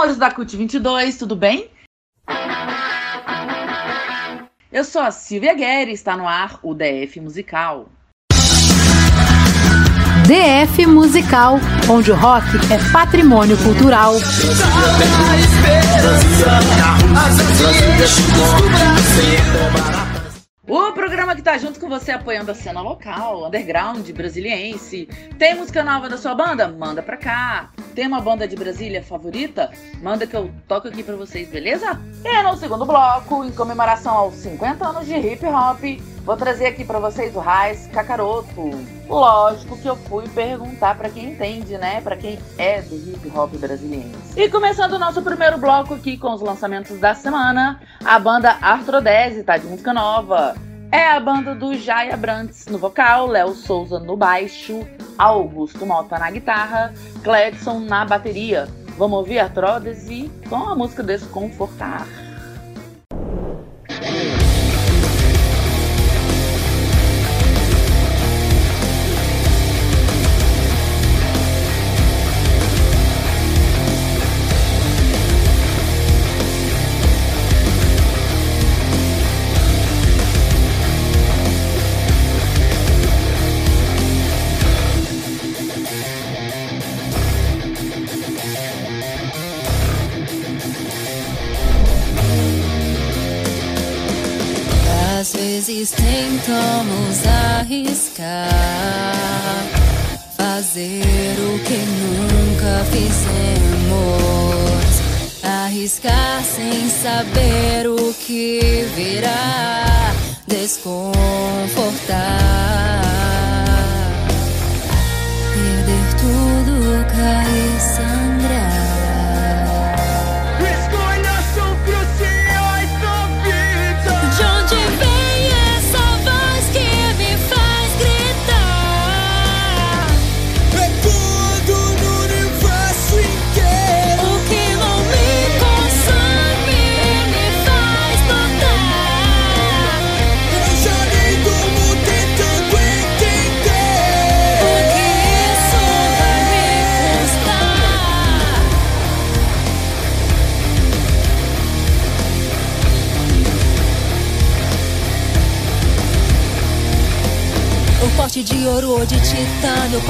amores da CUT 22, tudo bem? Eu sou a Silvia Guerra e está no ar o DF Musical. DF Musical, onde o rock é patrimônio cultural. O programa que tá junto com você apoiando a cena local, underground, brasiliense. Tem música nova da sua banda? Manda pra cá. Tem uma banda de Brasília favorita? Manda que eu toco aqui pra vocês, beleza? E no segundo bloco, em comemoração aos 50 anos de hip hop, vou trazer aqui pra vocês o Raiz Kakaroto. Lógico que eu fui perguntar pra quem entende, né? Pra quem é do hip hop brasileiro. E começando o nosso primeiro bloco aqui com os lançamentos da semana, a banda Artrodese tá de música nova. É a banda do Jaya Brantes no vocal, Léo Souza no baixo, Augusto Mota na guitarra, Cledson na bateria. Vamos ouvir Artrodese com a música Desconfortar. Tentamos arriscar, fazer o que nunca fizemos, arriscar sem saber o que virá, desconfortar, perder tudo, cair, sangrar.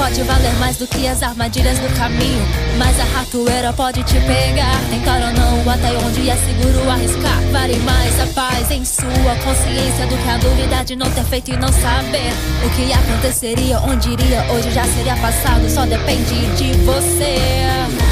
Pode valer mais do que as armadilhas do caminho. Mas a ratoeira pode te pegar. Tentar ou não, até onde é seguro arriscar. Vale mais a paz em sua consciência do que a dúvida de não ter feito e não saber. O que aconteceria, onde iria, hoje já seria passado. Só depende de você.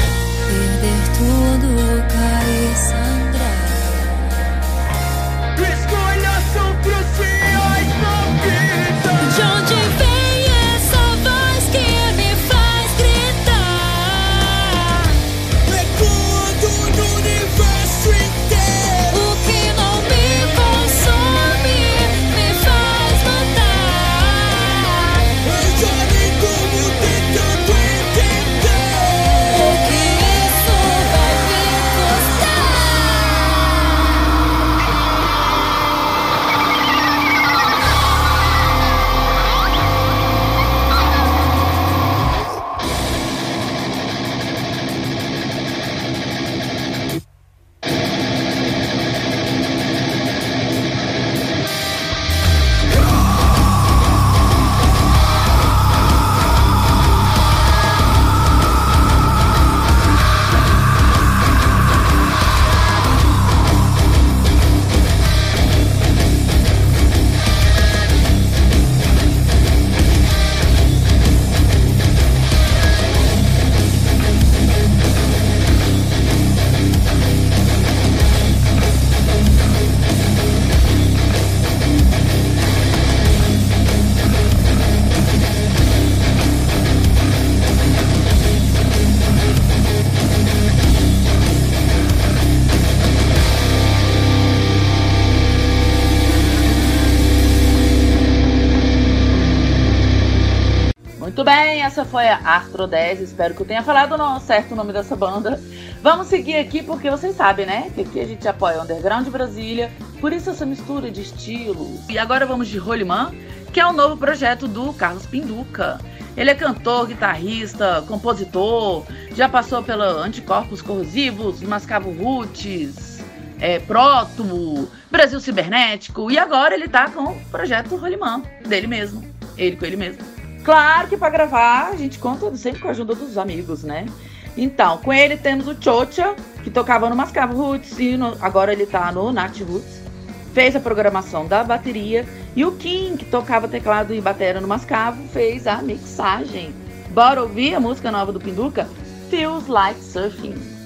A Artro 10. Espero que eu tenha falado não, certo o nome dessa banda. Vamos seguir aqui porque vocês sabem, né? Que aqui a gente apoia o Underground Brasília. Por isso essa mistura de estilos. E agora vamos de Rolimã, que é o novo projeto do Carlos Pinduca. Ele é cantor, guitarrista, compositor, já passou pela Anticorpos Corrosivos, Mascavo Roots, é, Proto, Brasil Cibernético e agora ele tá com o projeto Rolimã, dele mesmo, ele com ele mesmo. Claro que para gravar a gente conta sempre com a ajuda dos amigos, né? Então, com ele temos o Chocha, que tocava no Mascavo Roots e no- agora ele tá no Nat Roots. Fez a programação da bateria. E o Kim, que tocava teclado e bateria no Mascavo, fez a mixagem. Bora ouvir a música nova do Pinduca? Feels Like Surfing.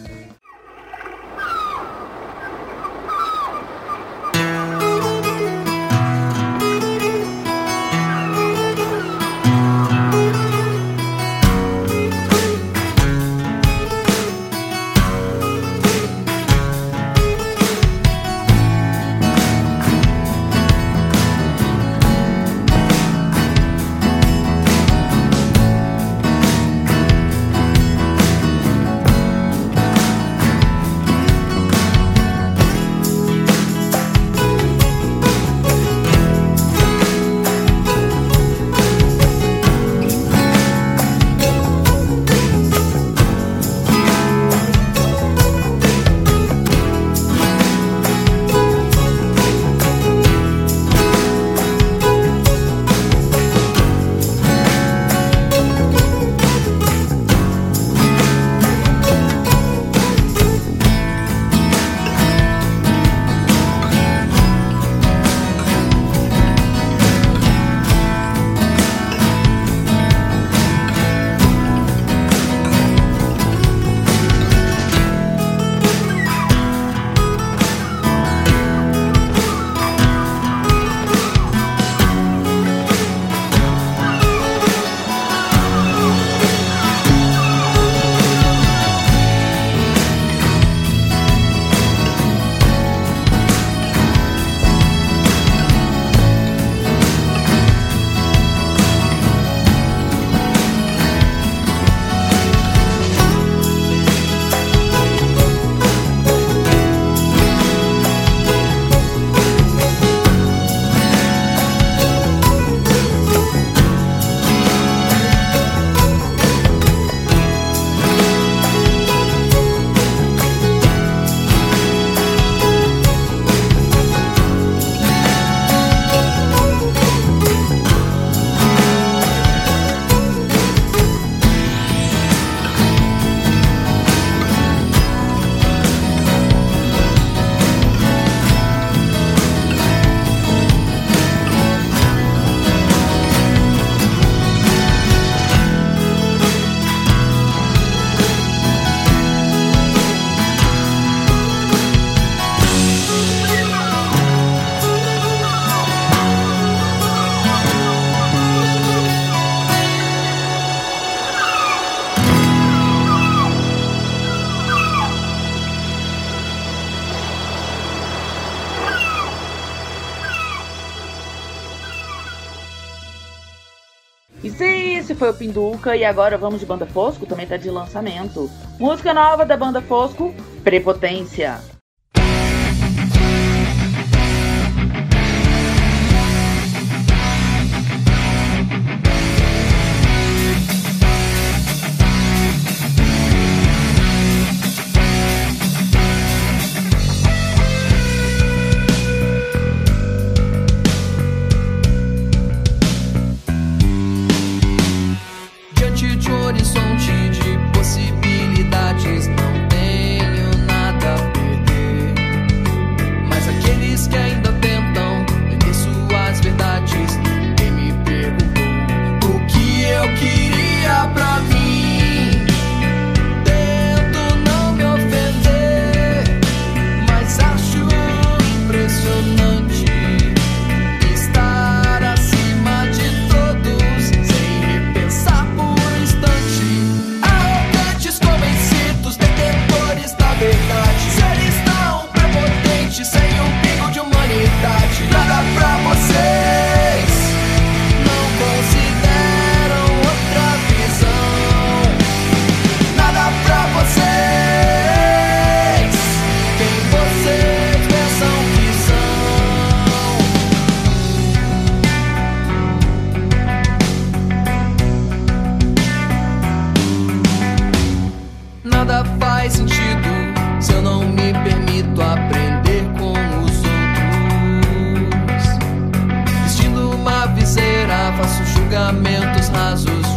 Foi o Pinduca e agora vamos de Banda Fosco, também tá de lançamento. Música nova da Banda Fosco, Prepotência. Julgamentos rasos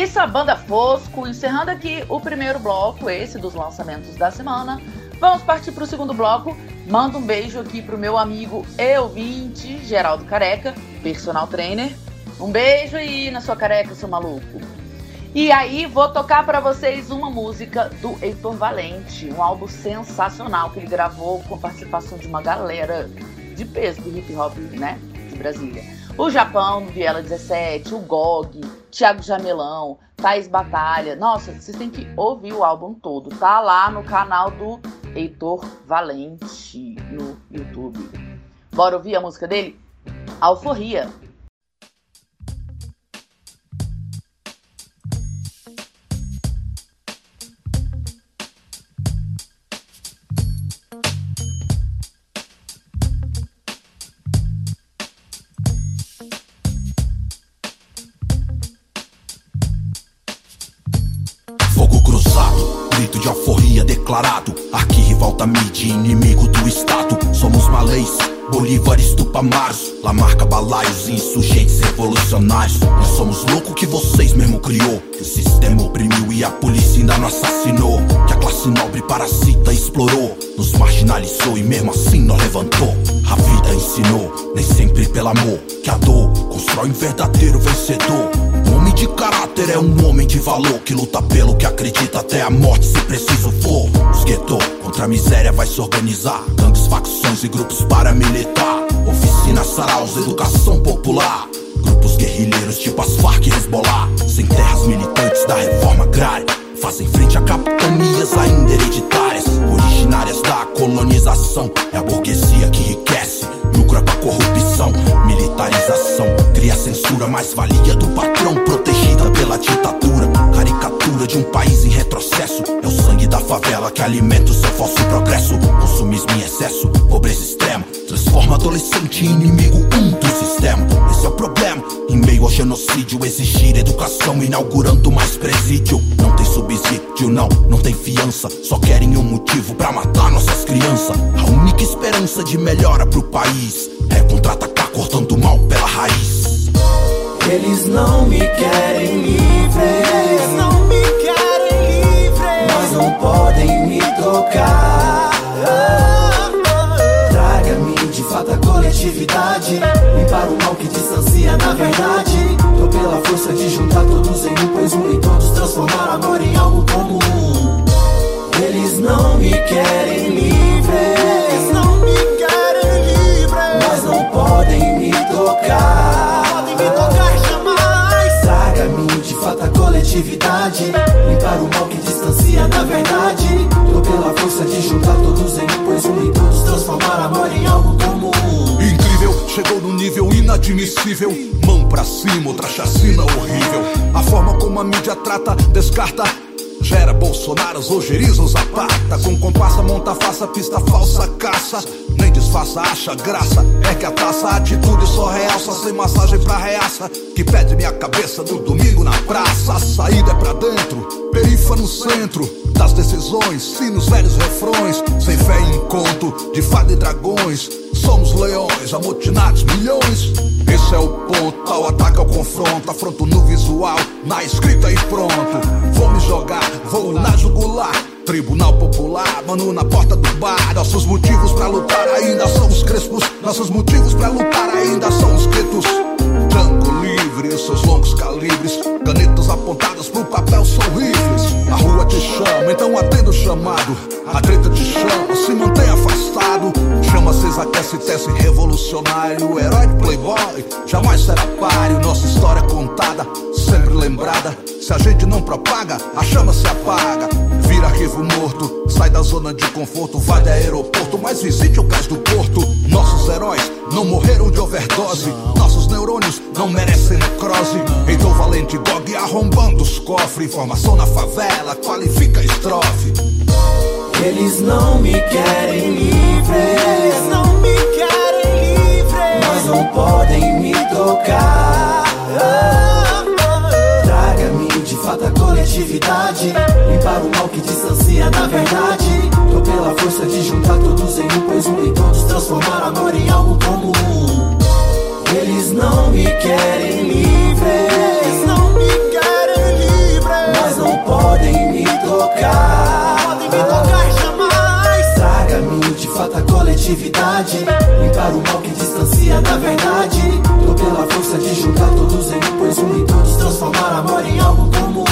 Isso, a banda Fosco, encerrando aqui o primeiro bloco, esse dos lançamentos da semana. Vamos partir para o segundo bloco. Manda um beijo aqui pro meu amigo Elvinte, Geraldo Careca, personal trainer. Um beijo aí na sua careca, seu maluco. E aí vou tocar para vocês uma música do Heitor Valente, um álbum sensacional que ele gravou com participação de uma galera de peso do hip hop, né, de Brasília. O Japão, Viela 17, o Gog, Thiago Jamelão, Thaís Batalha. Nossa, vocês têm que ouvir o álbum todo. Tá lá no canal do Heitor Valente no YouTube. Bora ouvir a música dele? Alforria. Bolívares tupamaros. Lamarca balaios e insurgentes revolucionários. Nós somos louco que vocês mesmo criou. Que o sistema oprimiu e a polícia ainda não assassinou. Que a classe nobre parasita explorou. Nos marginalizou e mesmo assim nós levantou. A vida ensinou, nem sempre pelo amor. Que a dor constrói um verdadeiro vencedor. Um homem de caráter é um homem de valor que luta pelo que acredita até a morte se preciso for. Os guetos contra a miséria vai se organizar. Gangues, facções e grupos paramilitar. Oficinas, saraus, educação popular. Grupos guerrilheiros tipo as Farc e Hezbollah. Sem terras militantes da reforma agrária. Fazem frente a capitanias ainda hereditárias. Originárias da colonização. É a burguesia que enriquece. Lucra com a corrupção, militarização. Cria censura, mais valia do patrão. Protegida pela ditadura. Caricatura de um país em retrocesso. É o sangue da favela que alimenta o seu falso progresso. Consumismo em excesso, pobreza extrema. Transforma adolescente inimigo um do sistema. Esse é o problema. Em meio ao genocídio, exigir educação, inaugurando mais presídio. Não tem subsídio, não, não tem fiança. Só querem um motivo pra matar nossas crianças. A única esperança de melhora pro país é contra-atacar cortando o mal pela raiz. Eles não me querem livre. Eles não me querem livre. Mas não podem me tocar. Fato a coletividade. Limpar o mal que distancia na verdade. Tô pela força de juntar todos em um, pois um e todos transformar amor em algo comum. Eles não me querem livre. Eles não me querem livre. Mas não podem me tocar. Podem me tocar jamais. Traga-me de fato a coletividade. Limpar o mal que distancia da verdade. Tô pela força de juntar todos em um, pois um e todos transformar amor em algo comum. Chegou no nível inadmissível. Mão pra cima, outra chacina horrível. A forma como a mídia trata, descarta. Gera Bolsonaros, rogeriza, zapata. Com comparsa, monta, faça, pista falsa, caça. Nem disfarça, acha graça. É que a taça, a atitude só realça. Sem massagem pra reaça. Que pede minha cabeça no domingo na praça. A saída é pra dentro, perifa no centro. Das decisões, sinos, velhos refrões. Sem fé em conto, de fada e dragões Somos leões, amotinados milhões. Esse é o ponto, ao ataque ao confronto. Afronto no visual, na escrita e pronto. Vou me jogar, vou na jugular. Tribunal Popular, mano na porta do bar. Nossos motivos pra lutar ainda são os crespos. Nossos motivos pra lutar ainda são os pretos Django livre, seus longos calibres. Canetas apontadas pro papel rifles A rua te chama, então atenda o chamado. A treta te chama, se mantém afastado. Chama acesa, aquece, tece revolucionário. Herói de playboy, jamais será páreo. Nossa história contada, sempre lembrada. Se a gente não propaga, a chama se apaga. Vira arquivo morto, sai da zona de conforto Vai de aeroporto, mas visite o cais do porto. Nossos heróis não morreram de overdose. Nossos neurônios não merecem necrose. Então valente Gog arrombando os cofres. Informação na favela, qualifica a estrofe. Eles não me querem livre. Eles não me querem livre. Mas não podem me tocar. Coletividade. Limpar o mal que distancia da verdade. Tô pela força de juntar todos em um, pois um e todos transformar amor em algo comum. Eles não me querem livre. Eles não me querem livre. Mas não podem me tocar. Podem me tocar jamais. Traga-me de fato a coletividade. Limpar o mal que distancia da verdade. Pela força de juntar todos em um, pois um e todos transformar amor em algo comum.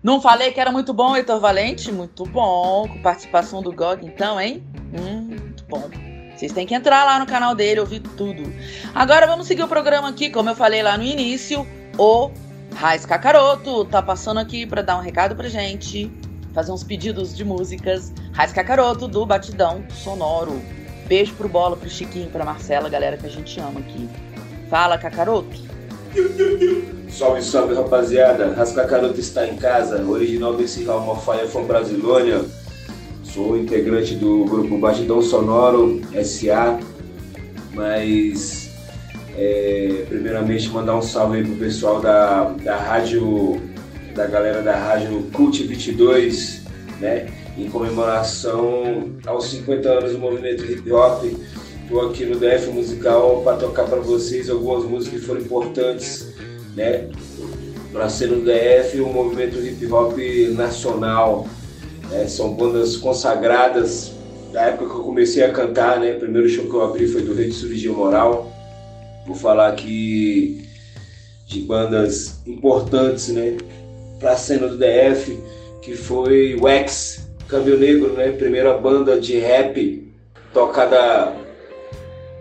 Não falei que era muito bom, Heitor Valente? Muito bom. Com participação do Gog, então, hein? Hum, muito bom. Vocês têm que entrar lá no canal dele, ouvir tudo. Agora vamos seguir o programa aqui, como eu falei lá no início. O Raiz Cacaroto tá passando aqui para dar um recado pra gente. Fazer uns pedidos de músicas. Raiz Cacaroto, do Batidão Sonoro. Beijo pro Bola, pro Chiquinho, pra Marcela, galera que a gente ama aqui. Fala, Cacaroto. Salve, salve rapaziada, Rascacaroto está em casa, original desse Ralma Fire from Brasilônia. Sou integrante do grupo Batidão Sonoro SA, mas é, primeiramente mandar um salve aí pro pessoal da, da rádio, da galera da rádio Cult 22, né? Em comemoração aos 50 anos do movimento hip hop. Estou aqui no DF Musical para tocar para vocês algumas músicas que foram importantes né? Para ser no DF, o movimento hip hop nacional. Né? São bandas consagradas. Da época que eu comecei a cantar, né? O primeiro show que eu abri foi do Rei de Moral. Vou falar aqui de bandas importantes, né? Para a cena do DF, que foi o X, Câmbio Negro, né? Primeira banda de rap tocada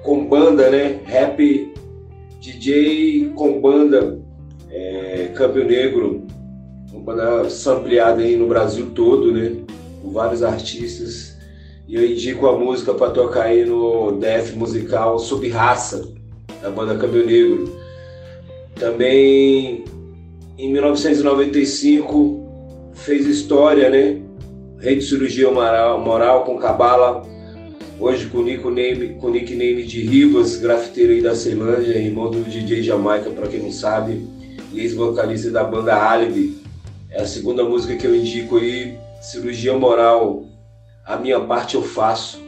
com banda, né? Rap DJ com banda é, Câmbio Negro, banda sampleada aí no Brasil todo, né? Com vários artistas. E eu indico a música para tocar aí no DF musical Sub Raça, da banda Câmbio Negro. Também em 1995 fez história, né? Rei de Cirurgia Moral, com Cabala, Hoje com o com nickname de Rivas, grafiteiro aí da Ceilândia, irmão do DJ Jamaica, para quem não sabe, e ex-vocalista da banda Alibi. É a segunda música que eu indico aí, Cirurgia Moral, A Minha Parte Eu Faço.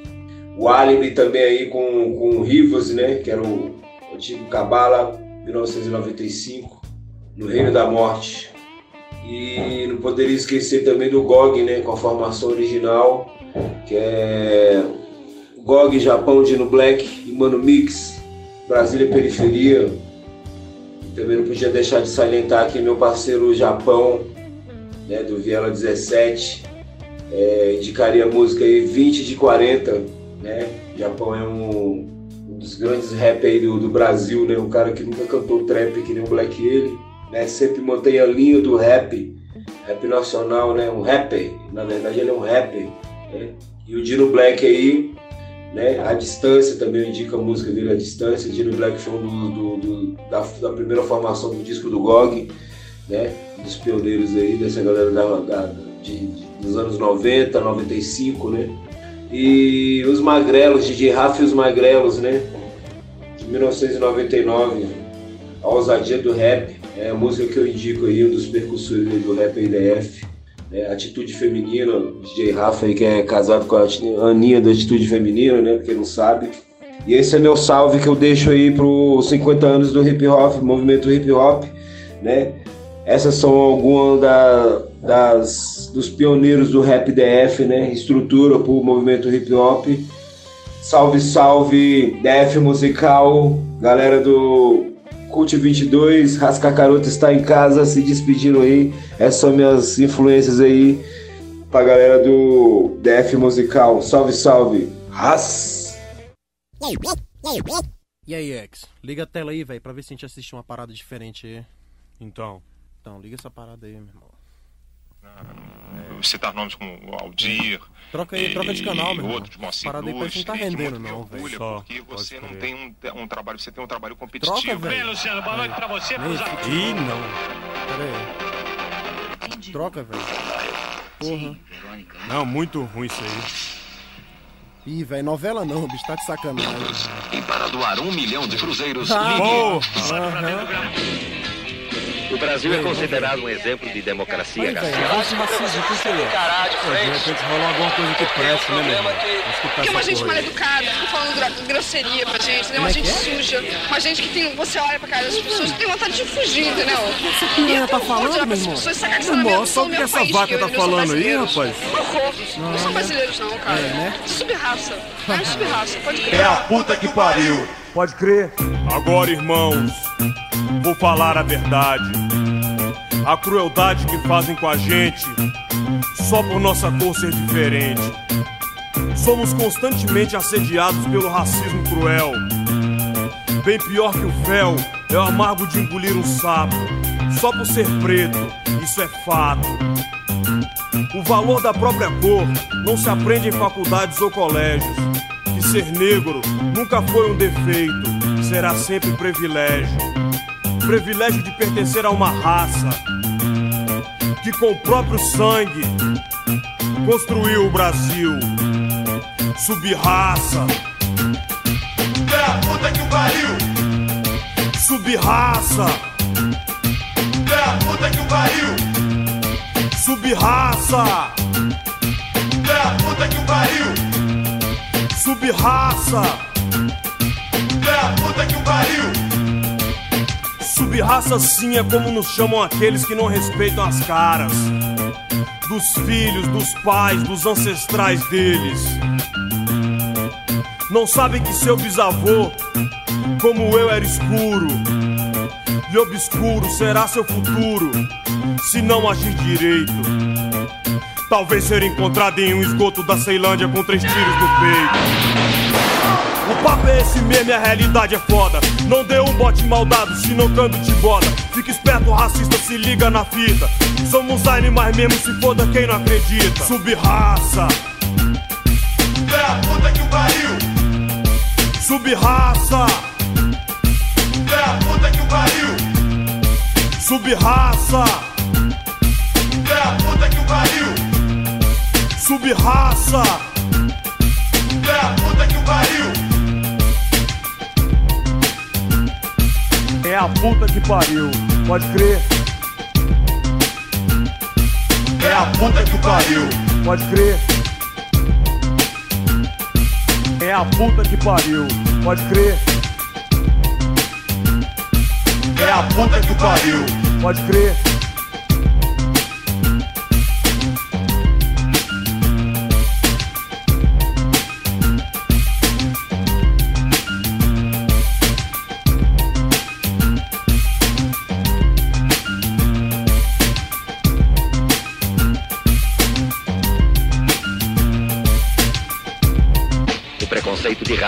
O Alibi também aí com, com o Rivas, né, que era o antigo Cabala, 1995, no Reino da Morte. E não poderia esquecer também do GOG, né, com a formação original, que é GOG Japão Dino Black e Mano Mix, Brasília Periferia. Também não podia deixar de salientar aqui meu parceiro Japão, né, do Viela 17. É, indicaria a música aí 20 de 40, né? Japão é um, um dos grandes rap aí do, do, Brasil, né? Um cara que nunca cantou trap que nem o Black ele, né? Sempre mantém a linha do rap, rap nacional, né? Um rapper, na verdade ele é um rapper, né? E o Dino Black aí, né? A Distância também indica a música dele, A Distância. Dino Black foi um do, do, do da, da, primeira formação do disco do GOG, né? Dos pioneiros aí dessa galera da, da de, de, dos anos 90, 95, né? E os Magrelos, DJ Rafa e os Magrelos, né? De 1999, A Ousadia do Rap, é a música que eu indico aí, um dos percussores do rap IDF. É, Atitude Feminina, DJ Rafa aí, que é casado com a Aninha da Atitude Feminina, né? Porque não sabe. E esse é meu salve que eu deixo aí para os 50 anos do hip hop, movimento hip hop, né? Essas são algumas da, das, dos pioneiros do rap DF, né? Estrutura para o movimento hip hop. Salve, salve, DF musical, galera do Cult 22, Rasca Caroto está em casa se despedindo aí. Essas são minhas influências aí pra galera do DF Musical. Salve, salve. Ras! E aí, X? Liga a tela aí, velho, pra ver se a gente assiste uma parada diferente aí. Então. Então, liga essa parada aí, meu irmão. Ah, citar nomes como Aldir. Troca aí, troca de canal, meu irmão. Outros, Moacir Parada aí que não tá rendendo, não, velho. Só, porque você não tem um, um, trabalho, você tem um trabalho competitivo. Troca, velho. Luciano, boa noite pra você, pros Ih, não. Pera aí. Troca, velho. Porra. Não, muito ruim isso aí. Ih, velho, novela não, bicho, tá de sacanagem. E para doar um milhão de cruzeiros, Ah, ligue. Aham. O Brasil é considerado um exemplo de democracia, velho, Garcia. racismo que você é. De repente rola alguma coisa que preste, né, meu irmão? Porque é uma gente mal educada, fica falando grosseria pra gente, né? Uma é gente que é? suja, uma gente que tem. Você olha pra cara das pessoas e tem vontade de fugir, entendeu? Essa piranha tá falando, meu irmão? Irmão, só o que meu essa vaca que tá falando aí, rapaz? Não são brasileiros, não, cara. É, né? Subraça. É subraça, pode crer. É a puta que pariu. Pode crer. Agora, irmãos, vou falar a verdade. A crueldade que fazem com a gente, só por nossa cor ser diferente. Somos constantemente assediados pelo racismo cruel. Bem pior que o fel é o amargo de engolir um sapo, só por ser preto, isso é fato. O valor da própria cor não se aprende em faculdades ou colégios. Que ser negro nunca foi um defeito, será sempre privilégio. Privilégio de pertencer a uma raça que com o próprio sangue construiu o Brasil. Subraça, É puta que pariu. subraça, É puta que pariu. subraça, É puta que pariu. subraça. É puta que pariu. Subraça sim é como nos chamam aqueles que não respeitam as caras dos filhos, dos pais, dos ancestrais deles. Não sabem que seu bisavô, como eu, era escuro. E obscuro será seu futuro, se não agir direito. Talvez ser encontrado em um esgoto da Ceilândia com três tiros no peito. O papo é esse mesmo e a realidade é foda. Não dê um bote maldado se não canto de boda. Fica esperto, racista, se liga na fita. Somos animais mesmo, se foda quem não acredita. Subraça, É a puta que pariu. subraça, É a puta que pariu. subraça, É a puta que pariu. subraça. A puta que pariu, pode crer. É a puta que pariu. Pode crer. É a puta que pariu, pode crer. a puta que pariu. Pode crer.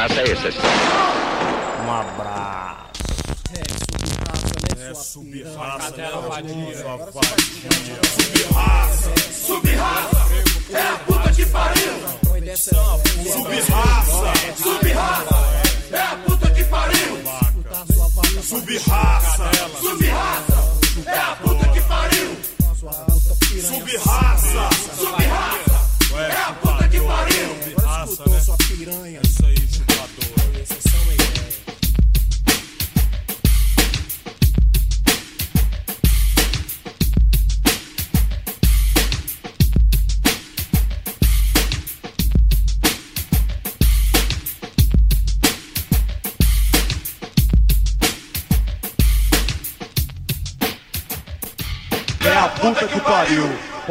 Preconceito de raça é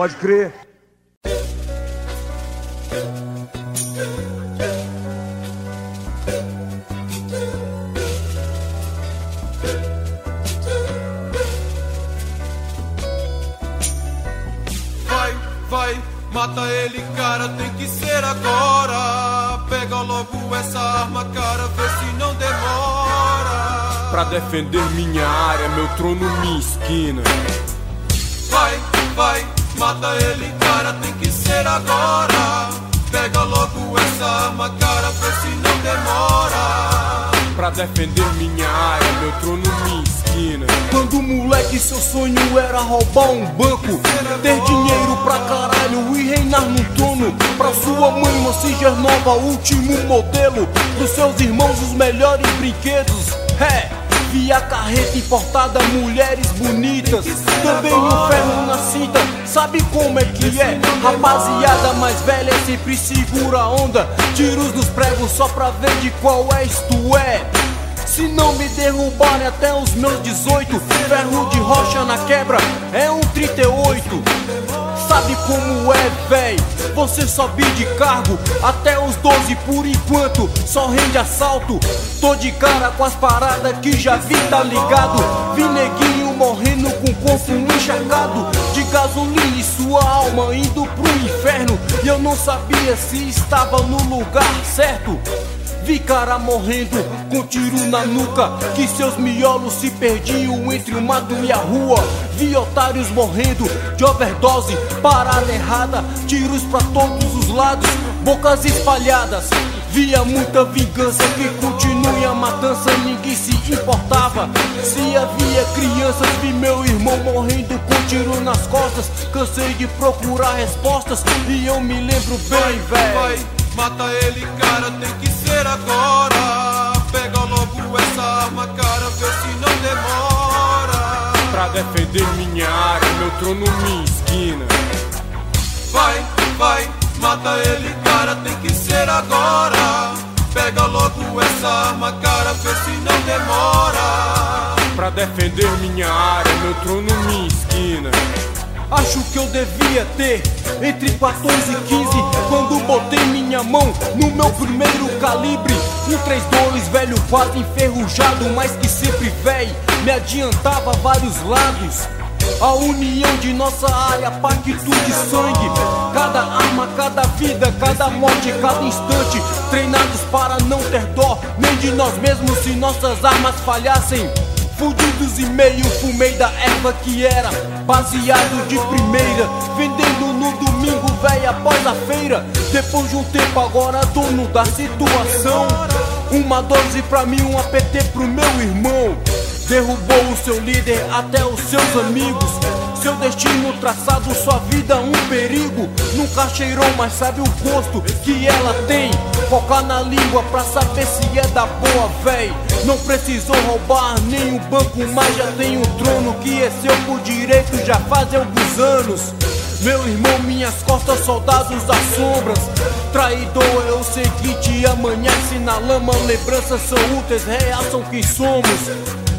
Pode crer. Vai, vai, mata ele, cara, tem que ser agora. Pega logo essa arma, cara, vê se não demora. Pra defender minha área, meu trono, minha esquina. Mata ele, cara, tem que ser agora. Pega logo essa arma, cara, vê se não demora. Pra defender minha área, meu trono, minha esquina. Quando moleque seu sonho era roubar um banco Ter dinheiro pra caralho e reinar no trono Pra sua mãe uma Ciger nova, último modelo Pros seus irmãos os melhores brinquedos via carreta importada, mulheres bonitas. Também um ferro na cinta, sabe como é que é? Rapaziada mais velha sempre segura a onda. Tiros nos pregos só pra ver de qual és tu é. Se não me derrubarem até os meus 18 Ferro de rocha na quebra é um 38 Sabe como é, véi? Você sobe de cargo até os 12 por enquanto. Só rende assalto. Tô de cara com as paradas que já vi, tá ligado? Vi neguinho morrendo com corpo encharcado. De gasolina e sua alma indo pro inferno. E eu não sabia se estava no lugar certo Vi cara morrendo com tiro na nuca Que seus miolos se perdiam entre o mato e a rua Vi otários morrendo de overdose Parada errada, tiros pra todos os lados Bocas espalhadas Via muita vingança que continue a matança, ninguém se importava. Se havia crianças, vi meu irmão morrendo com tiro nas costas. Cansei de procurar respostas e eu me lembro bem, velho. Mata ele, cara, tem que ser agora. Pega logo essa arma, cara, vê se não demora. Pra defender minha área, meu trono, minha esquina. Vai, vai, mata ele, cara, tem que ser agora. Pega logo essa arma, cara, vê se não demora. Pra defender minha área, meu trono, minha esquina. Acho que eu devia ter entre 14 e 15 Quando botei minha mão no meu primeiro calibre. Um 32 velho quase enferrujado Mas que sempre véi me adiantava vários lados a união de nossa área, pacto de sangue. Cada arma, cada vida, cada morte, cada instante. Treinados para não ter dó Nem de nós mesmos se nossas armas falhassem Fudidos e meio fumei da erva que era Baseado de primeira. Vendendo no domingo, véi, após a feira. Depois de um tempo agora dono da situação. Uma dose pra mim, um APT pro meu irmão. Derrubou o seu líder até os seus amigos. Seu destino traçado, sua vida um perigo. Nunca cheirou, mas sabe o gosto que ela tem. Focar na língua pra saber se é da boa, véi Não precisou roubar nenhum banco, mas já tem um trono Que é seu por direito já faz alguns anos meu irmão, minhas costas, soldados às sombras Traidor é o seguinte, amanhece na lama Lembranças são úteis, real são quem somos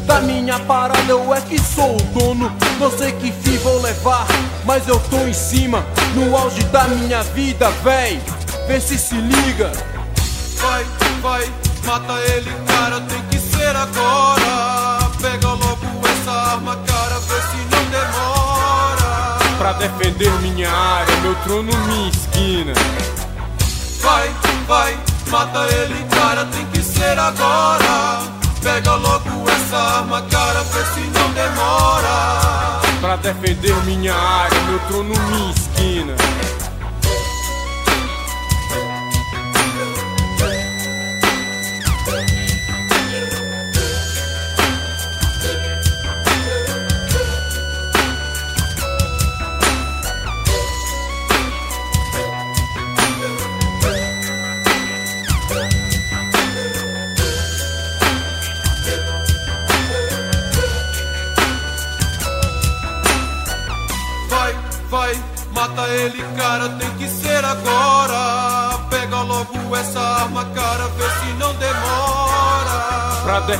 Da minha parada eu é que sou o dono. Não sei que fim vou levar, mas eu tô em cima, no auge da minha vida, véi. Vê se se liga. Vai, vai, mata ele, cara, tem que ser agora. Pega logo essa arma, cara, vê se não demora. Pra defender minha área, meu trono, minha esquina. Vai, vai, mata ele, cara, tem que ser agora. Pega logo essa arma, cara, vê se não demora. Pra defender minha área, meu trono, minha esquina.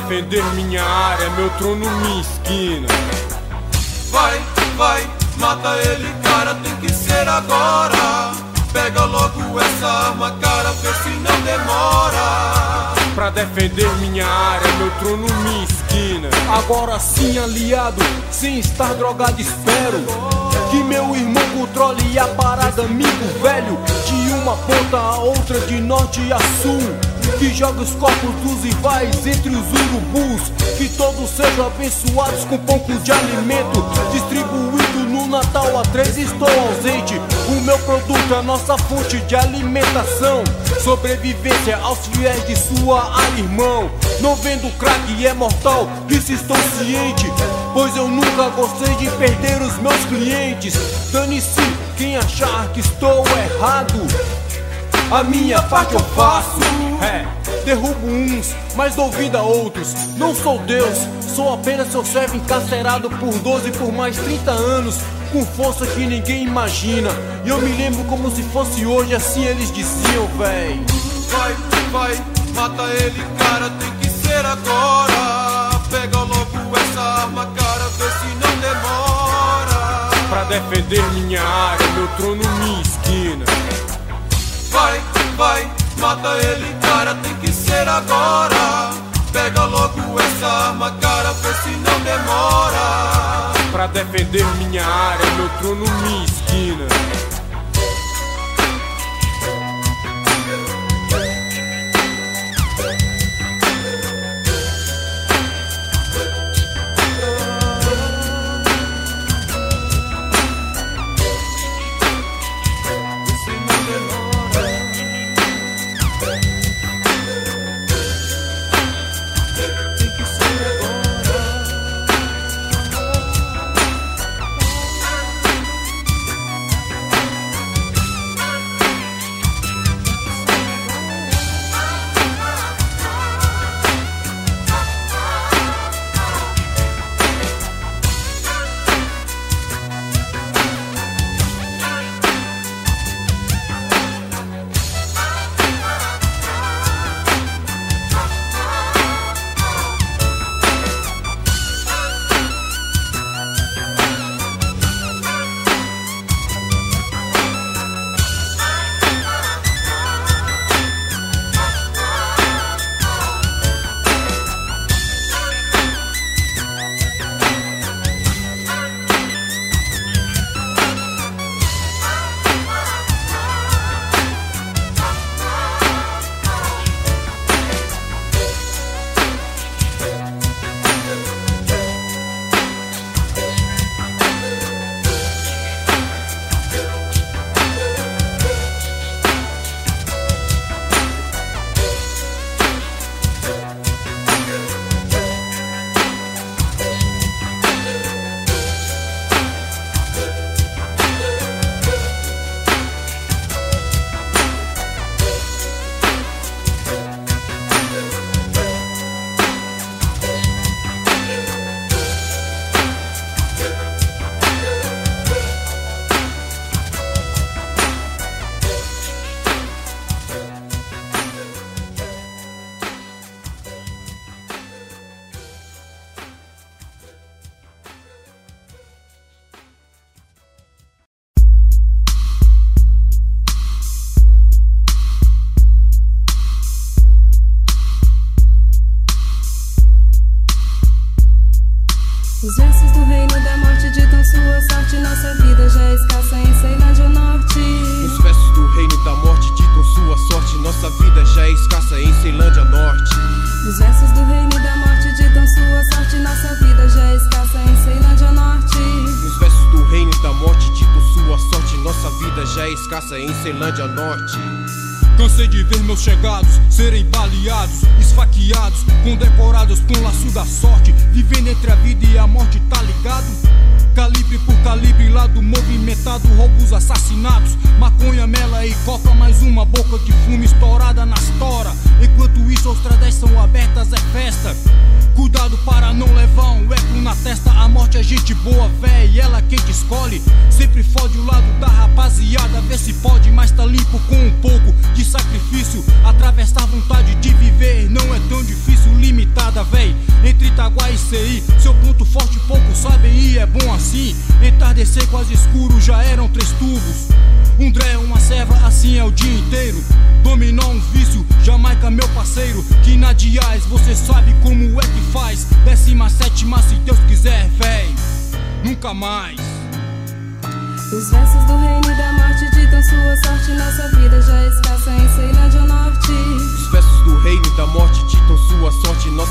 Defender minha área, meu trono, minha esquina. Vai, vai, mata ele, cara, tem que ser agora. Pega logo essa arma, cara, vê se não demora. Pra defender minha área, meu trono, minha esquina. Agora sim, aliado, sem estar drogado, espero que meu irmão controle a parada, amigo velho. De uma ponta a outra, de norte a sul. Que joga os corpos dos rivais entre os urubus. Que todos sejam abençoados com pouco de alimento. Distribuído no Natal a três, estou ausente. O meu produto é nossa fonte de alimentação. Sobrevivência aos fiéis de sua irmão. Não vendo crack é mortal, disso estou ciente. Pois eu nunca gostei de perder os meus clientes. Dane-se quem achar que estou errado. A minha parte eu faço. É, derrubo uns, mas dou vida a outros. Não sou Deus, sou apenas seu servo encarcerado por 12 por mais 30 anos. Com força que ninguém imagina. E eu me lembro como se fosse hoje, assim eles diziam, véi. Vai, vai, mata ele, cara, tem que ser agora. Pega logo essa arma, cara, vê se não demora. Pra defender minha área, meu trono, minha esquina. Vai, mata ele, cara, tem que ser agora. Pega logo essa arma, cara, vê se não demora. Pra defender minha área, meu trono, minha esquina.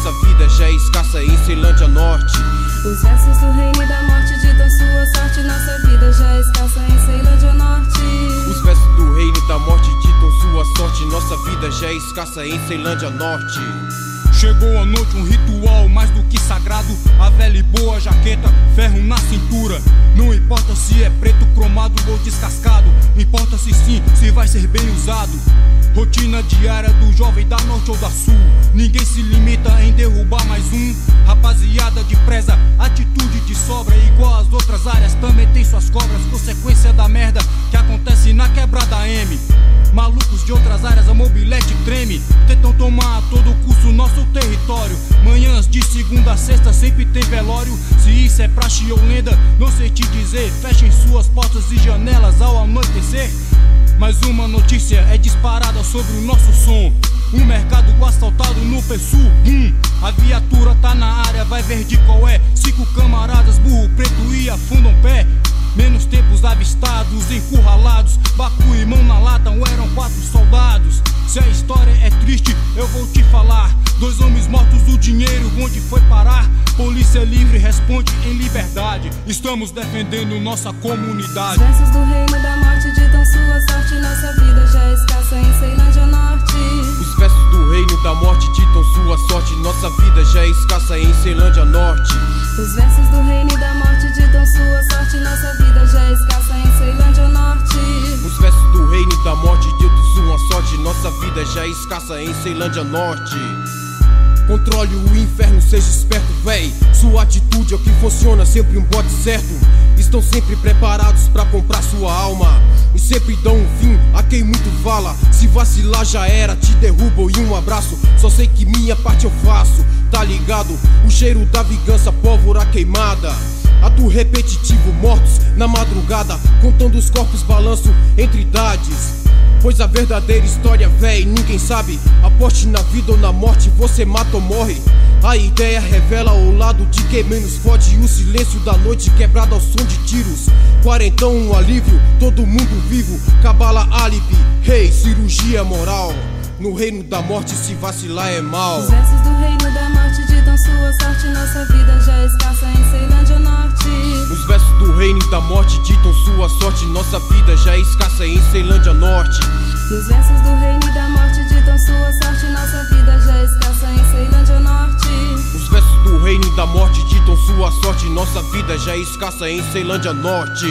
Nossa vida já é escassa em Ceilândia Norte. Os versos do reino da morte ditam sua sorte. Nossa vida já é escassa em Ceilândia Norte. Os versos do reino da morte ditam sua sorte. Nossa vida já é escassa em Ceilândia Norte. Chegou a noite, um ritual mais do que sagrado. A velha e boa jaqueta, ferro na cintura. Não importa se é preto, cromado ou descascado. Importa se sim, se vai ser bem usado. Rotina diária do jovem da norte ou da sul. Ninguém se limita em derrubar mais um. Rapaziada de preza, atitude de sobra. Igual as outras áreas, também tem suas cobras. Consequência da merda que acontece na quebrada M. Malucos de outras áreas, a mobilete treme. Tentam tomar a todo custo nosso território. Manhãs de segunda a sexta sempre tem velório. Se isso é praxe ou lenda, não sei te dizer. Fechem suas portas e janelas ao anoitecer. Mais uma notícia é disparada sobre o nosso som. Um mercado assaltado no Pessu, boom. A viatura tá na área, vai ver de qual é. Cinco camaradas, burro preto e afundam pé. Menos tempos avistados, encurralados. Bacu e mão na lata, eram quatro soldados. Se a história é triste, eu vou te falar. Dois homens mortos, o dinheiro onde foi parar? Polícia livre responde em liberdade. Estamos defendendo nossa comunidade. Do reino da sua sorte. Nossa vida já é escassa em Ceilândia Norte. Os versos do reino da morte ditam sua sorte. Nossa vida já é escassa em Ceilândia Norte. Os versos do reino da morte ditam sua sorte. Nossa vida já é escassa em Ceilândia Norte. Os versos do reino da morte ditam sua sorte. Nossa vida já é escassa em Ceilândia Norte. Controle o inferno, seja esperto, véi. Sua atitude é o que funciona, sempre um bote certo. Estão sempre preparados pra comprar sua alma. E sempre dão um fim a quem muito fala. Se vacilar já era, te derrubam e um abraço. Só sei que minha parte eu faço, tá ligado? O cheiro da vingança, pólvora queimada. Ato repetitivo, mortos na madrugada. Contando os corpos, balanço entre idades. Pois a verdadeira história, véi, ninguém sabe. Aposte na vida ou na morte, você mata ou morre. A ideia revela o lado de quem menos fode. E o silêncio da noite quebrado ao som de tiros. Quarentão, um alívio, todo mundo vivo. Cabala álibi, rei, cirurgia moral. No reino da morte, se vacilar é mal. Os versos do reino da morte ditam sua sorte. Nossa vida já é escassa em Ceilândia Norte. Os versos do reino da morte ditam sua sorte. Nossa vida já é escassa em Ceilândia Norte. Os versos do reino da morte ditam sua sorte. Nossa vida já é escassa em Ceilândia Norte. Reino da morte ditam sua sorte. Nossa vida já é escassa em Ceilândia Norte.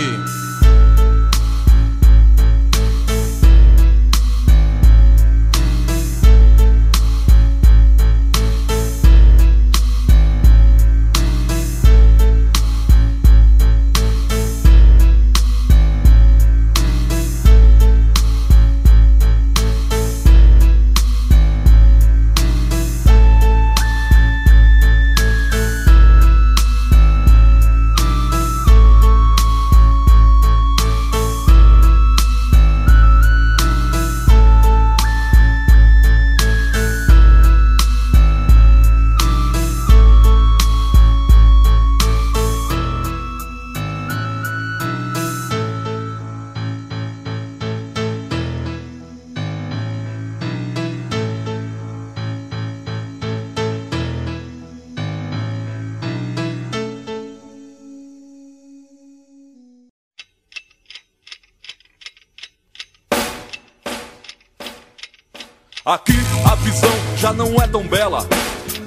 Bela.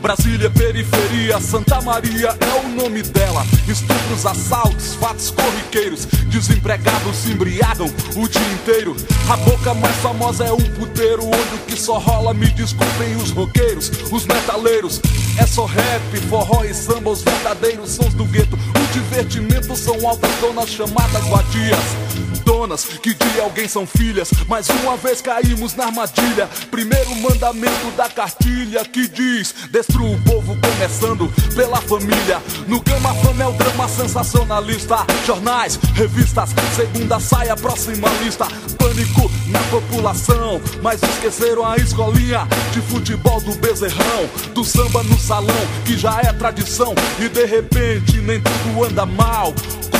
Brasília, periferia, Santa Maria é o nome dela. Estupros, assaltos, fatos corriqueiros. Desempregados se embriagam o dia inteiro. A boca mais famosa é um puteiro, onde o que só rola, me desculpem os roqueiros, os metaleiros. É só rap, forró e samba, os verdadeiros sons do gueto. O divertimento são altas donas chamadas vadias donas que de alguém são filhas. Mais uma vez caímos na armadilha. Primeiro mandamento da cartilha que diz: destrua o povo começando pela família. No Gama Fama é o drama sensacionalista. Jornais, revistas, segunda saia, próxima lista. Pânico na população, mas esqueceram a escolinha de futebol do bezerrão, do samba no salão, que já é tradição. E de repente nem tudo anda mal.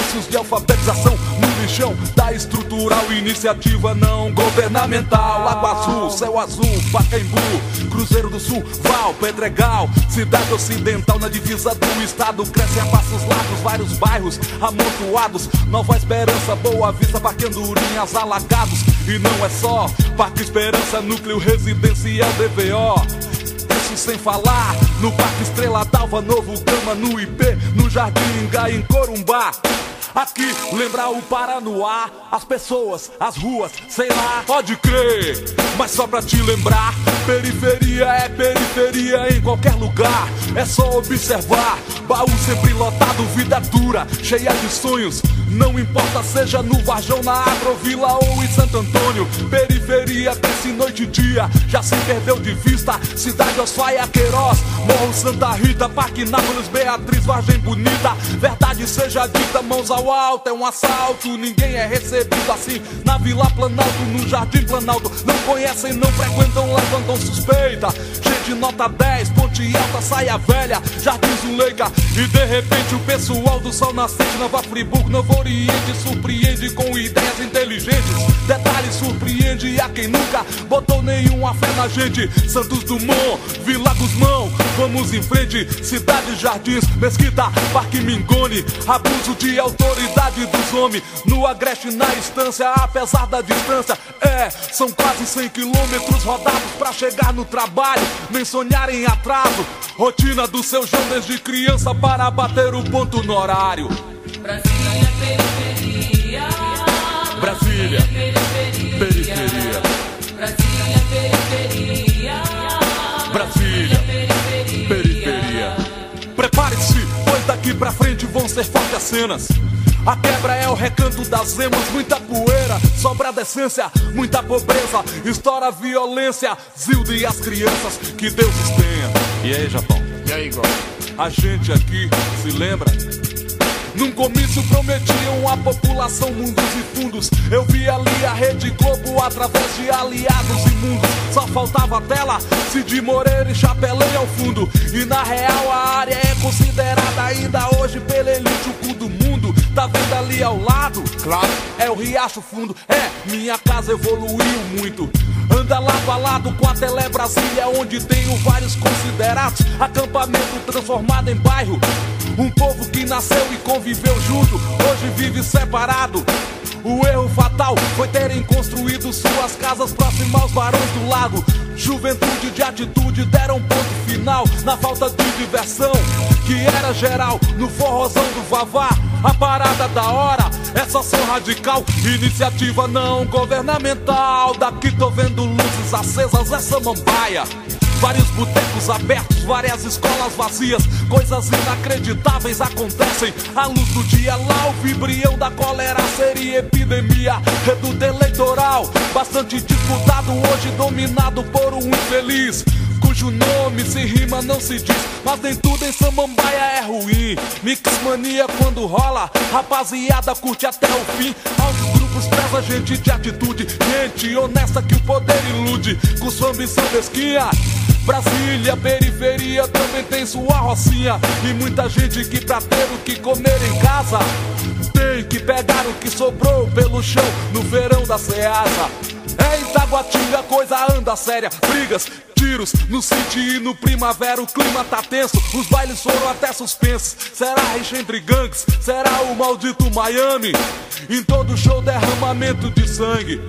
Cursos de alfabetização no lixão da estrutural iniciativa não governamental. Lago Azul, Céu Azul, Pacaembu, Cruzeiro do Sul, Val, Pedregal, Cidade Ocidental na divisa do estado. Crescem a passos largos vários bairros amontoados. Nova Esperança, Boa Vista, Parque Andorinhas, Alagados. E não é só Parque Esperança, núcleo residencial DVO. Sem falar no Parque Estrela d'Alva, Novo Gama, no IP, no Jardim Ingá, em Corumbá. Aqui lembra o Paranoá, as pessoas, as ruas, sei lá, pode crer. Mas só pra te lembrar, periferia é periferia em qualquer lugar. É só observar, baú sempre lotado, vida dura, cheia de sonhos. Não importa seja no Varjão, na Agrovila ou em Santo Antônio. Periferia cresce noite e dia, já se perdeu de vista. Cidade Osfaia, Queiroz, Morro Santa Rita, Parque Nápoles, Beatriz, Vargem Bonita. Verdade seja dita, mãos ao alto, é um assalto. Ninguém é recebido assim na Vila Planalto, no Jardim Planalto. Não conhecem, não frequentam, levantam suspeita. Gente nota 10, Ponte Alta, Saia Velha, Jardim Zuleika. E de repente o pessoal do Sol Nascente, Nova Friburgo, Novo Oriente, surpreende com ideias inteligentes. Detalhe surpreende a quem nunca botou nenhuma fé na gente. Santos Dumont, Vila Guzmão, vamos em frente. Cidade Jardins, Mesquita, Parque Mingone. Abuso de autoridade dos homens. No Agreste, na estância, apesar da distância. É, são quase 100 quilômetros rodados pra chegar no trabalho. Nem sonhar em atraso. Rotina do seu João desde criança para bater o ponto no horário. Brasília, periferia. Brasília, periferia. Brasília, periferia. Brasília, periferia. Prepare-se, pois daqui pra frente vão ser fortes as cenas. A quebra é o recanto das emas, muita poeira, sobra decência, muita pobreza, estoura a violência, Zilda e as crianças, que Deus os tenha. E aí, Japão? E aí, Igor? A gente aqui se lembra? Num comício prometiam à população mundos e fundos. Eu vi ali a Rede Globo através de aliados imundos. Só faltava a tela, Cid Moreira e Chapelém ao fundo. E na real a área é considerada ainda hoje pela elite o cu do mundo. Tá vendo ali ao lado? Claro, é o Riacho Fundo. É, minha casa evoluiu muito. Anda lado a lado com a Tele Brasília, onde tenho vários considerados. Acampamento transformado em bairro. Um povo que nasceu e conviveu junto, hoje vive separado. O erro fatal foi terem construído suas casas próximas aos barões do lago. Juventude de atitude deram ponto final na falta de diversão, que era geral no forrozão do Vavá. A parada da hora, essa ação radical, iniciativa não governamental. Daqui tô vendo luzes acesas, essa mambaia. Vários botecos abertos, várias escolas vazias. Coisas inacreditáveis acontecem. À luz do dia, lá o vibrião da colera seria epidemia. Reduto eleitoral, bastante disputado, hoje dominado por um infeliz. Cujo nome se rima não se diz, mas nem tudo em Samambaia é ruim. Mixmania quando rola, rapaziada curte até o fim. Aos grupos preza gente de atitude, gente honesta que o poder ilude, com sua ambição mesquinha. Brasília, periferia também tem sua rocinha. E muita gente que pra ter o que comer em casa Tem que pegar o que sobrou pelo chão no verão da Ceasa. É em coisa anda séria. Brigas, tiros no City e no Primavera O clima tá tenso, os bailes foram até suspensos. Será rixa entre gangues? Será o maldito Miami? Em todo show derramamento de sangue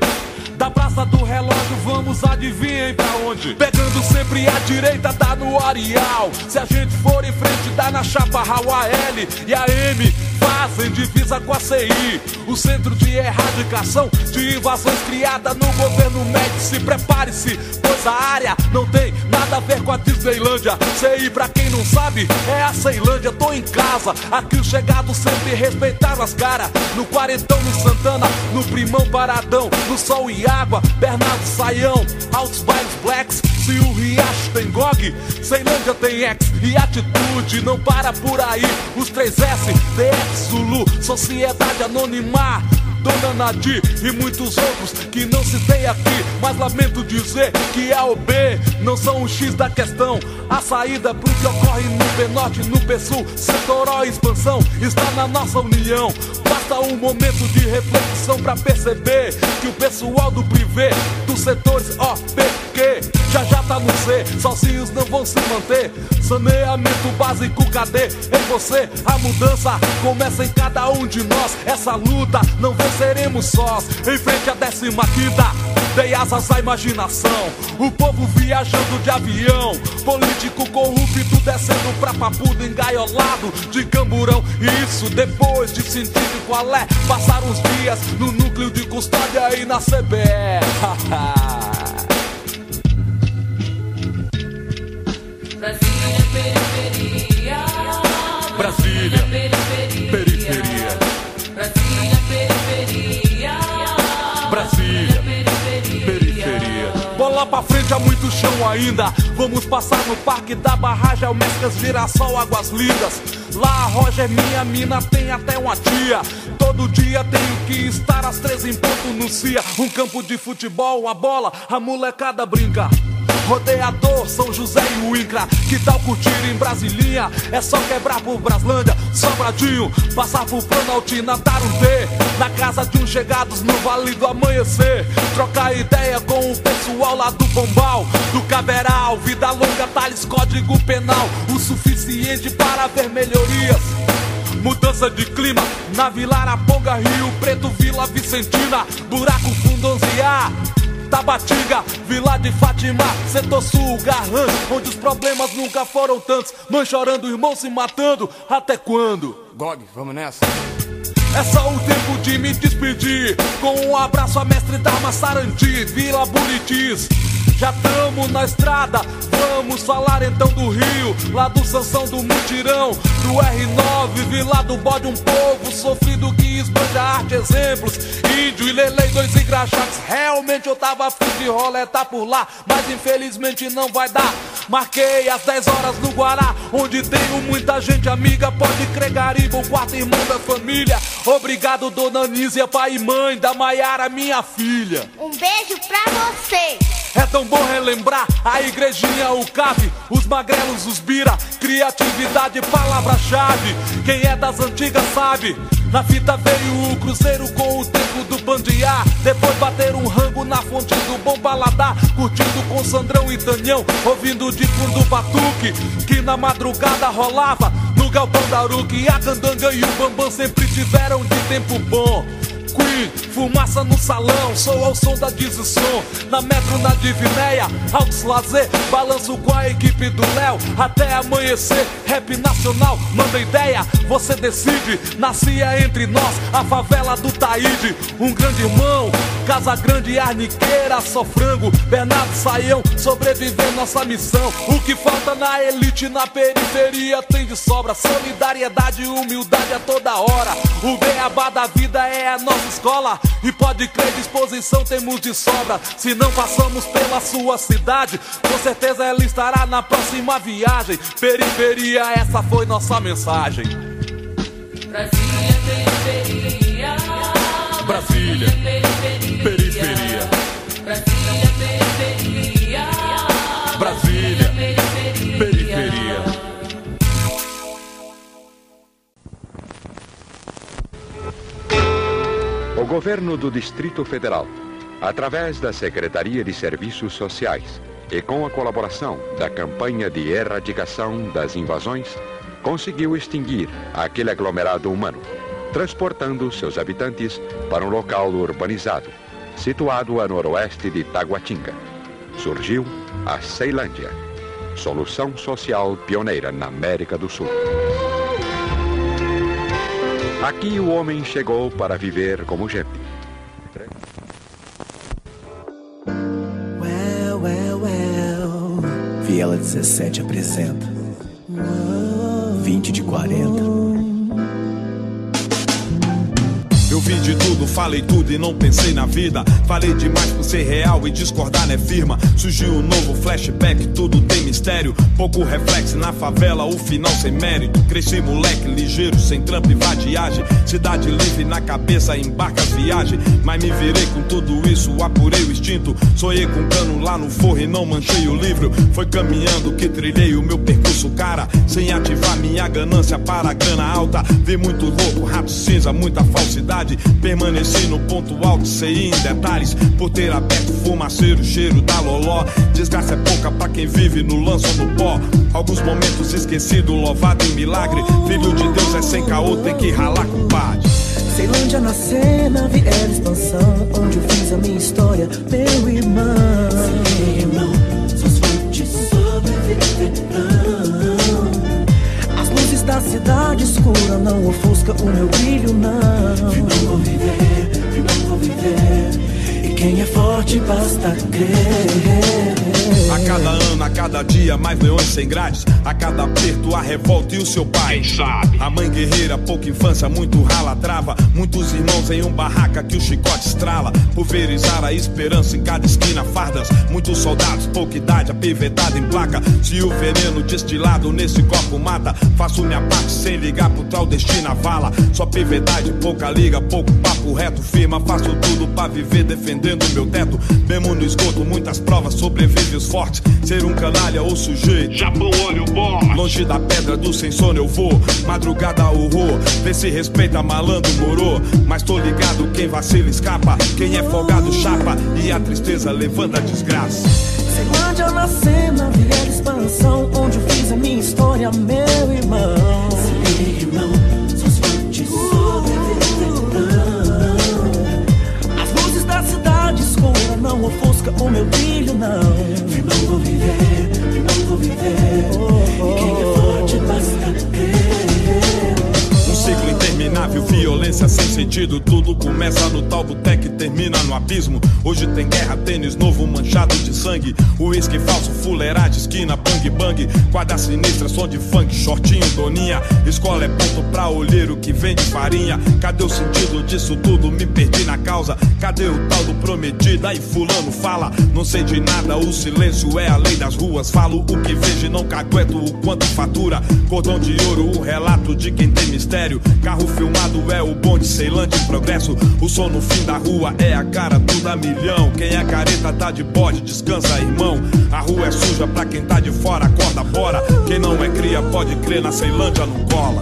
Da Praça do Relógio, vamos adivinhem pra onde? Pegando sempre a direita, dá no Areal. Se a gente for em frente, dá na chapa L e a M. Fazem divisa com a CI, o centro de erradicação de invasões criada no governo Médici. Prepare-se, pois a área não tem nada a ver com a Disneylândia. CI, pra quem não sabe, é a Ceilândia. Tô em casa, aqui os chegados sempre respeitaram as caras. No Quarentão, no Santana, no Primão Paradão, no Sol e Água, Bernardo Saião, Altos Bailes Blacks. Se o Riacho tem GOG, Ceilândia tem X e atitude não para por aí. Os 3S, DF, Zulu, Sociedade Anônima. Dona Nadir e muitos outros que não citei aqui, mas lamento dizer que A ou B não são o X da questão. A saída pro que ocorre no B-Norte, no B-Sul, setor e expansão está na nossa união. Basta um momento de reflexão pra perceber que o pessoal do privê, dos setores O, B, Q, já já tá no C, sozinhos não vão se manter. Saneamento básico, cadê? Em você, a mudança começa em cada um de nós. Essa luta não venceremos sós. Em frente à décima quinta, dei asas à imaginação. O povo viajando de avião, político corrupto descendo pra papudo engaiolado de camburão. E isso depois de sentir qual é. Passar uns dias no núcleo de custódia e na CBE. Brasília, periferia. Brasília, periferia. Bola pra frente há muito chão ainda. Vamos passar no Parque da Barragem, Almescas, Girassol, Águas Lindas. Lá a Roger, minha mina, tem até uma tia. Todo dia tenho que estar às três em ponto no CIA. Um campo de futebol, uma bola, a molecada brinca. Rodeador, São José e o Incra Que tal curtir em Brasilinha? É só quebrar por Braslândia, Sobradinho Passar por Planaltina, dar um T Na casa de uns chegados no Vale do Amanhecer Trocar ideia com o pessoal lá do Bombal Do Caberal, vida longa, Thales, código penal O suficiente para ver melhorias Mudança de clima na Vila Araponga, Rio Preto, Vila Vicentina, Buraco Fundo 11A. Tabatinga, Vila de Fátima, Setor Sul, Garran, onde os problemas nunca foram tantos. Mãe chorando, irmão se matando, até quando? Gog, vamos nessa. É só o tempo de me despedir. Com um abraço a mestre Dharma Sarandi, Vila Buritis. Já tamo na estrada, vamos falar então do Rio, lá do Sansão do Mutirão, do R9, Vila do Bode, um povo sofrido que esbanja arte, exemplos. Índio e Lelei, dois engraxados. Realmente eu tava afim de roletar por lá, mas infelizmente não vai dar. Marquei às 10 horas no Guará, onde tenho muita gente amiga. Pode crer, Gariba, quarto irmão da família. Obrigado, dona Nízia, pai e mãe da Maiara, minha filha. Um beijo pra você. É tão bom relembrar a igrejinha, o CAP, os magrelos, os bira, criatividade, palavra-chave. Quem é das antigas sabe. Na fita veio o cruzeiro com o tempo do bandear. Depois bater um rango na fonte do bom paladar. Curtindo com Sandrão e Tanhão, ouvindo de fundo batuque que na madrugada rolava. No galpão da Uruque, a candanga e o bambam sempre tiveram de tempo bom. Fumaça no salão, sou ao som da Dizzy-Som Na metro, na Divinéia, altos lazer Balanço com a equipe do Léo. Até amanhecer, rap nacional Manda ideia, você decide. Nascia entre nós, a favela do Taíde Um grande irmão, Casa Grande, Arniqueira Só frango, Bernardo Saião Sobreviver nossa missão. O que falta na elite, na periferia Tem de sobra, solidariedade e humildade a toda hora. O beabá da vida é a nossa escola. E pode crer, disposição temos de sobra. Se não passamos pela sua cidade Com certeza ela estará na próxima viagem. Periferia, essa foi nossa mensagem. Brasília, periferia. Brasília, periferia. Brasília, periferia. Brasília, periferia O governo do Distrito Federal, através da Secretaria de Serviços Sociais e com a colaboração da campanha de erradicação das invasões, conseguiu extinguir aquele aglomerado humano, transportando seus habitantes para um local urbanizado, situado a noroeste de Taguatinga. Surgiu a Ceilândia, solução social pioneira na América do Sul. Aqui o homem chegou para viver como gente. Well, well, well. Viela 17 apresenta 20 de 40. Vi de tudo, falei tudo e não pensei na vida. Falei demais por ser real e discordar não é firma. Surgiu um novo flashback, tudo tem mistério. Pouco reflexo na favela, o final sem mérito. Cresci moleque ligeiro, sem trampo e vadiagem. Cidade livre na cabeça, embarca viagem. Mas me virei com tudo isso, apurei o instinto. Sonhei com cano lá no forro e não manchei o livro. Foi caminhando que trilhei o meu percurso, cara. Sem ativar minha ganância para a grana alta. Vi muito louco, rato cinza, muita falsidade. Permaneci no ponto alto, sei em detalhes. Por ter aberto fumaceiro, cheiro da loló. Desgraça é pouca pra quem vive no lanço ou no pó. Alguns momentos esquecido, louvado em milagre. Filho de Deus é sem caô, tem que ralar com padre. Ceilândia na cena, vier expansão, onde eu fiz a minha história, meu irmão. Da cidade escura não ofusca o meu brilho, não. Firmão vou viver, firmão vou viver. Quem é forte basta crer. A cada ano, a cada dia, mais leões sem grades. A cada aperto, a revolta e o seu pai. Quem sabe? A mãe guerreira, pouca infância, muito rala trava. Muitos irmãos em um barraca que o chicote estrala. Pulverizar a esperança em cada esquina, fardas. Muitos soldados, pouca idade, apivetada em placa. Se o veneno destilado nesse copo mata, faço minha parte sem ligar pro tal destino a vala. Só pivedade, pouca liga, pouco papo reto, firma. Faço tudo pra viver defendendo meu teto. Mesmo no esgoto, muitas provas, sobrevive os fortes. Ser um canalha ou sujeito. Japão, olha o bote. Longe da pedra do sem sono eu vou. Madrugada, horror. Vê se respeita malandro, morou. Mas tô ligado, quem vacila escapa. Quem é folgado, chapa. E a tristeza levanta a desgraça. Ceilândia na cena, vier expansão, onde eu fiz a minha história, meu irmão. Começa Hoje tem guerra, tênis novo manchado de sangue. Uísque falso, fuleiragem, esquina, bang bang. Quadra sinistra, som de funk, shortinho, doninha. Escola é ponto pra olheiro que vende farinha. Cadê o sentido disso tudo? Me perdi na causa. Cadê o tal do prometido? Aí fulano fala. Não sei de nada, o silêncio é a lei das ruas. Falo o que vejo e não cagueto o quanto fatura. Cordão de ouro, o relato de quem tem mistério. Carro filmado é o bonde Ceilândia em progresso. O som no fim da rua é a cara tudo a milhão. Quem é careta tá de bode, descansa, irmão. A rua é suja pra quem tá de fora, acorda, bora. Quem não é cria pode crer, na Ceilândia não cola.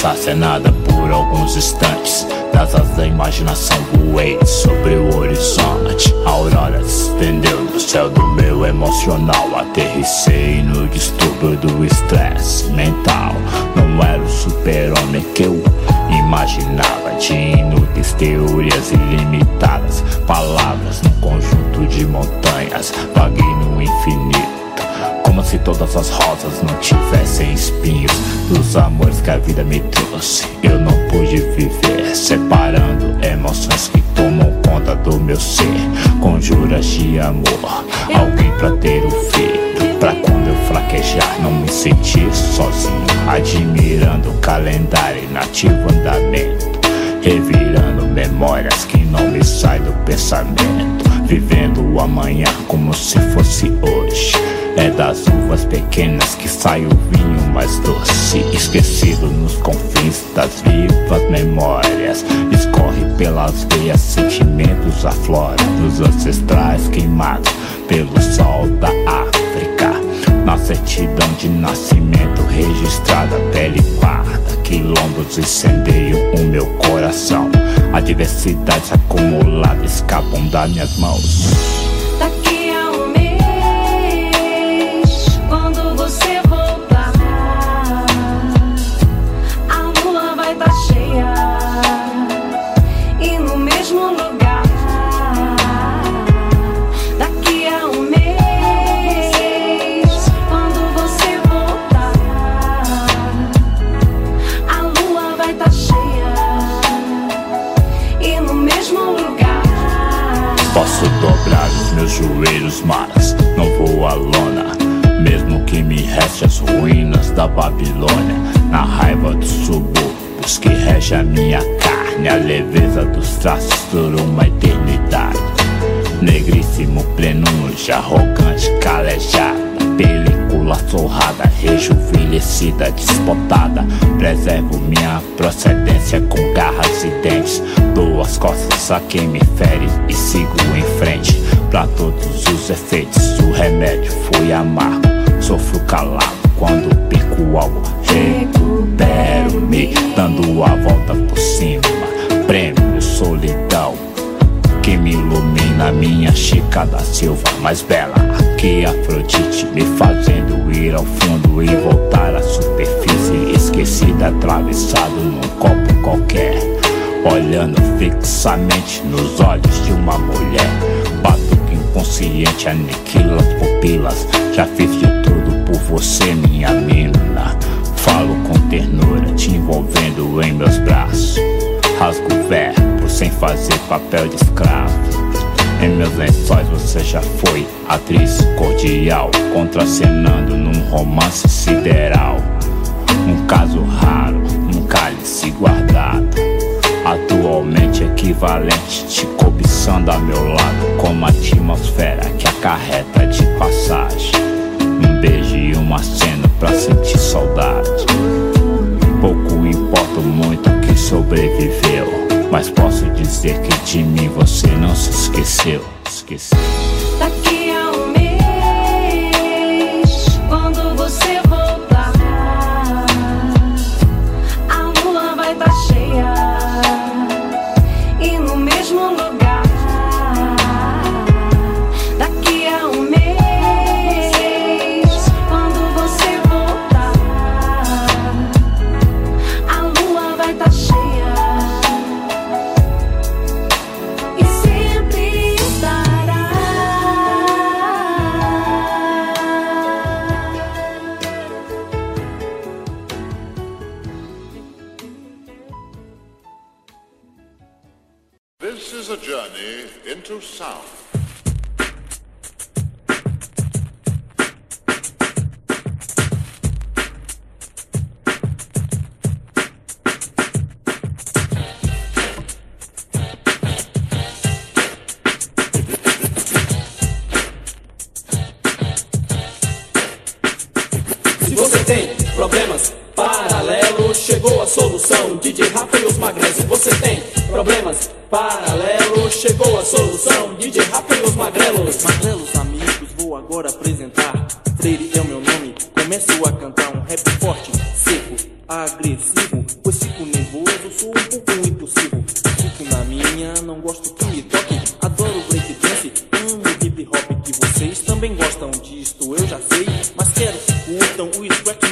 de tudo pensar sem nada por alguns instantes. Das asas da imaginação voei sobre o horizonte. A aurora se estendeu no céu do meu emocional. Aterrissei no distúrbio do estresse mental. Não era o super-homem que eu imaginava. De inúteis teorias ilimitadas. Palavras num conjunto de montanhas. Vaguei no infinito como se todas as rosas não tivessem espinhos. Dos amores que a vida me trouxe Eu não pude viver. Separando emoções que tomam conta do meu ser. Conjuras de amor Alguém pra ter um filho Pra quando eu fraquejar não me sentir sozinho. Admirando o calendário nativo andamento. Revirando memórias que não me saem do pensamento. Vivendo o amanhã como se fosse hoje é das uvas pequenas que sai o vinho mais doce Esquecido nos confins das vivas memórias. Escorre pelas veias sentimentos aflora Dos ancestrais queimados pelo sol da África. Na certidão de nascimento registrada Pele parda, quilombos incendeiam o meu coração. Adversidades acumuladas escapam das minhas mãos os mas não vou à lona. Mesmo que me reste as ruínas da Babilônia, na raiva dos subúrbios que rege a minha carne, a leveza dos traços por uma eternidade. Negríssimo plenúncio, arrogante, calejada, película sorrada, rejuvenescida, despotada. Preservo minha procedência com garras e dentes. Dou as costas a quem me fere e sigo em frente. Pra todos os efeitos, o remédio foi amargo. Sofro calado quando perco algo. Recupero-me, dando a volta por cima. Prêmio, solidão que me ilumina minha Chica da Silva mais bela que Afrodite me fazendo ir ao fundo e voltar à superfície esquecida atravessado num copo qualquer olhando fixamente nos olhos de uma mulher. Batuque inconsciente aniquila as pupilas já fiz de tudo por você minha mina. Falo com ternura te envolvendo em meus braços. Rasgo o verbo sem fazer papel de escravo. Em meus lençóis você já foi atriz cordial, contracenando num romance sideral. Um caso raro, um cálice guardado. Atualmente equivalente, te cobiçando a meu lado, como a atmosfera que acarreta de passagem. Um beijo e uma cena pra sentir saudade. Pouco importa muito que sobreviveu. Mas posso dizer que de mim você não se esqueceu. Esqueceu. Daqui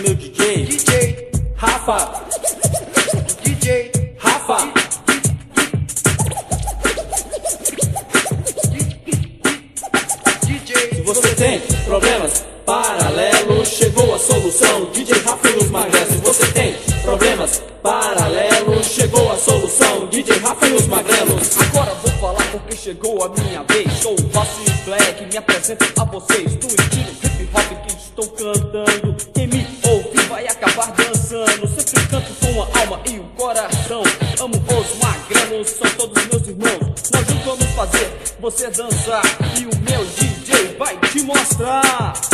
meu DJ. DJ Rafa. DJ Rafa. Se você tem problemas paralelos, chegou a solução. DJ Rafa e os magrelos. Se você tem problemas paralelos, chegou a solução. DJ Rafa e os magrelos. Agora vou falar porque chegou a minha vez. Sou o Vassi Black, me apresento a vocês. Do você dançar. E o meu DJ vai te mostrar.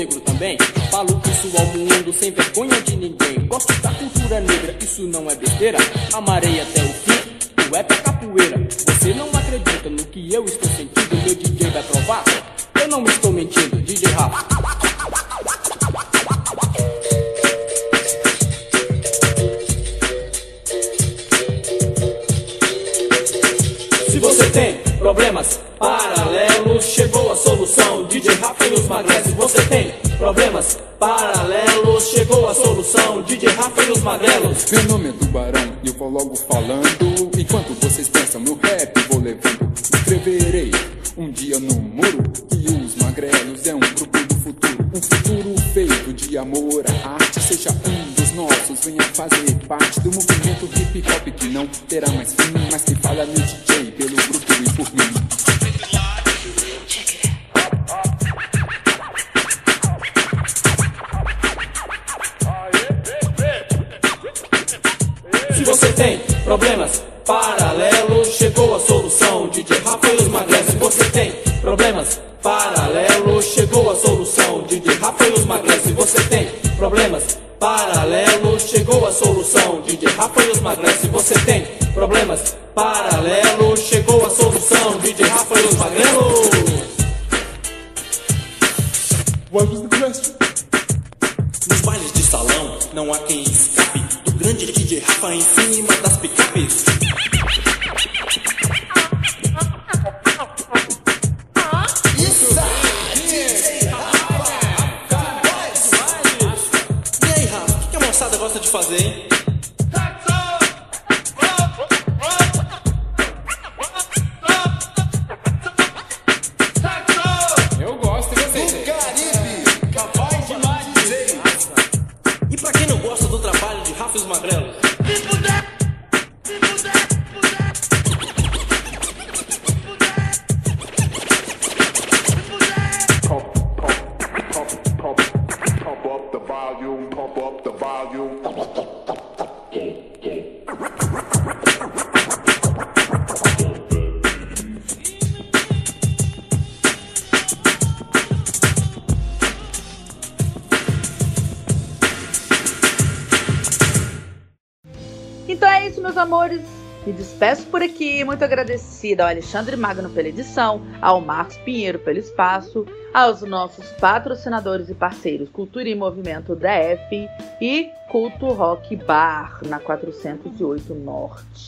Negro também. Meu nome é Tubarão e eu vou logo falando. Enquanto vocês pensam no rap, vou levando. Escreverei um dia no muro que os magrelos é um grupo do futuro. Um futuro feito de amor à arte. Seja um dos nossos, venha fazer parte do movimento hip hop que não terá mais fim, mas que fala no DJ pelo grupo e por mim. Problemas paralelos, chegou a solução. DJ Rafa e os magrelos. Se você tem problemas paralelos, chegou a solução. DJ Rafa e os magrelos. Se você tem problemas paralelos, chegou a solução. DJ Rafa e os magrelos. Se você tem problemas paralelos, chegou agradecida ao Alexandre Magno pela edição, ao Marcos Pinheiro pelo espaço, aos nossos patrocinadores e parceiros Cultura e Movimento DF e Culto Rock Bar na 408 Norte.